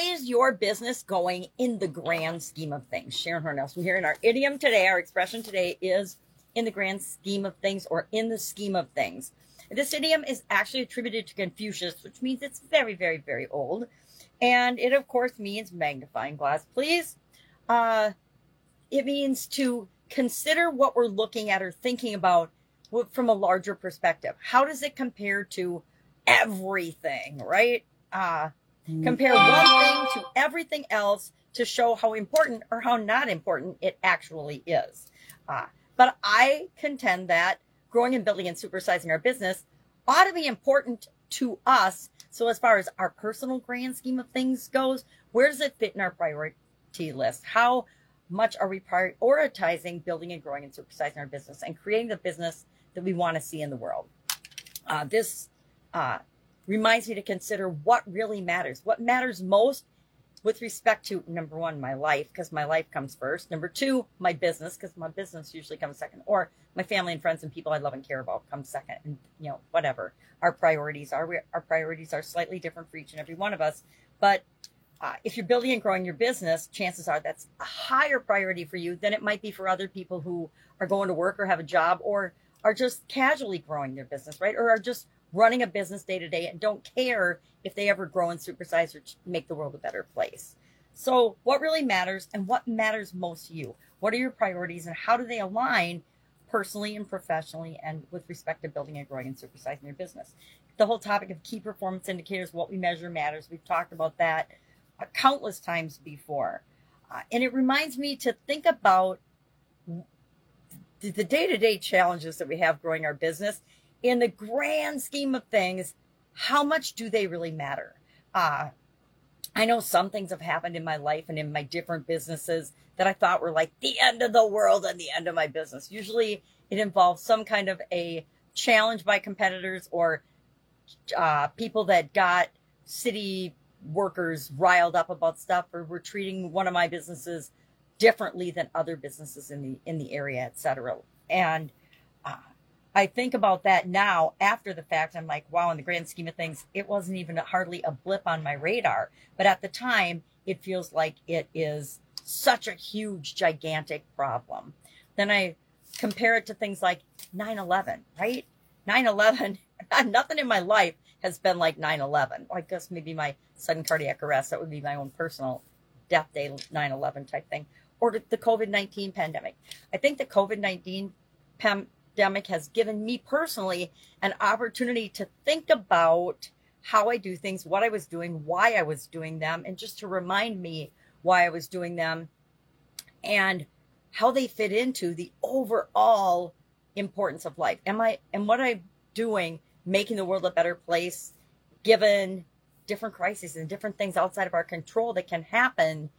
is your business going in the grand scheme of things? Sharon Hornell. So here in our idiom today, our expression today is in the grand scheme of things or in the scheme of things. This idiom is actually attributed to Confucius, which means it's very, very, very old. And it, of course, means magnifying glass, please. Uh, it means to consider what we're looking at or thinking about from a larger perspective. How does it compare to everything, right? Uh, compare one thing to everything else to show how important or how not important it actually is. Uh, but I contend that growing and building and supersizing our business ought to be important to us. So as far as our personal grand scheme of things goes, where does it fit in our priority list? How much are we prioritizing building and growing and supersizing our business and creating the business that we want to see in the world? Uh, this uh, reminds me to consider what really matters. What matters most with respect to number one, my life, because my life comes first. Number two, my business, because my business usually comes second. Or my family and friends and people I love and care about come second. And, you know, whatever our priorities are. Our priorities are slightly different for each and every one of us. But uh, if you're building and growing your business, chances are that's a higher priority for you than it might be for other people who are going to work or have a job or are just casually growing their business, right? Or are just running a business day to day and don't care if they ever grow and supersize or make the world a better place. So, what really matters and what matters most to you? What are your priorities and how do they align personally and professionally and with respect to building and growing and supersizing your business? The whole topic of key performance indicators, what we measure matters. We've talked about that countless times before. Uh, and it reminds me to think about the day to day challenges that we have growing our business in the grand scheme of things, how much do they really matter? Uh, I know some things have happened in my life and in my different businesses that I thought were like the end of the world and the end of my business. Usually it involves some kind of a challenge by competitors or uh, people that got city workers riled up about stuff or were treating one of my businesses differently than other businesses in the in the area, etc. And uh, I think about that now after the fact. I'm like, wow, in the grand scheme of things, it wasn't even hardly a blip on my radar. But at the time, it feels like it is such a huge, gigantic problem. Then I compare it to things like 9 11, right? 9 11, nothing in my life has been like 9 11. I guess maybe my sudden cardiac arrest, that would be my own personal death day 9 11 type thing. Or the COVID 19 pandemic. I think the COVID 19 pandemic pandemic has given me personally an opportunity to think about how I do things, what I was doing, why I was doing them, and just to remind me why I was doing them and how they fit into the overall importance of life. Am I and what I'm doing making the world a better place given different crises and different things outside of our control that can happen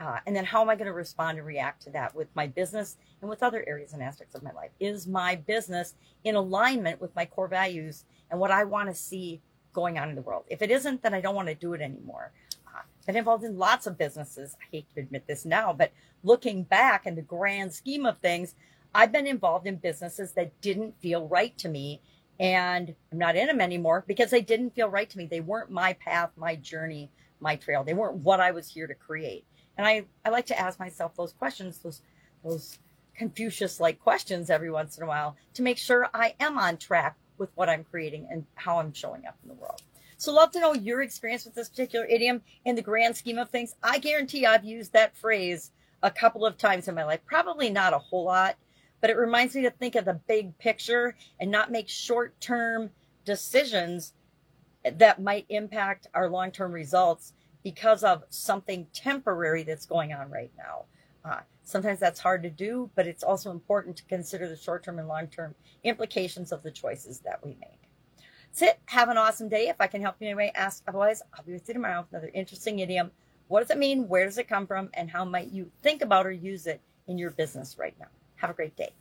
uh, and then how am I going to respond and react to that with my business and with other areas and aspects of my life? Is my business in alignment with my core values and what I want to see going on in the world? If it isn't, then I don't want to do it anymore. Uh, been involved in lots of businesses. I hate to admit this now, but looking back in the grand scheme of things, I've been involved in businesses that didn't feel right to me. And I'm not in them anymore because they didn't feel right to me. They weren't my path, my journey, my trail. They weren't what I was here to create. And I, I like to ask myself those questions, those, those Confucius like questions every once in a while to make sure I am on track with what I'm creating and how I'm showing up in the world. So love to know your experience with this particular idiom in the grand scheme of things. I guarantee I've used that phrase a couple of times in my life, probably not a whole lot, but it reminds me to think of the big picture and not make short term decisions that might impact our long term results because of something temporary that's going on right now. Uh, sometimes that's hard to do, but it's also important to consider the short term and long term implications of the choices that we make. That's it. Have an awesome day. If I can help you in any way, ask. Otherwise, I'll be with you tomorrow with another interesting idiom. What does it mean? Where does it come from? And how might you think about or use it in your business right now? Have a great day.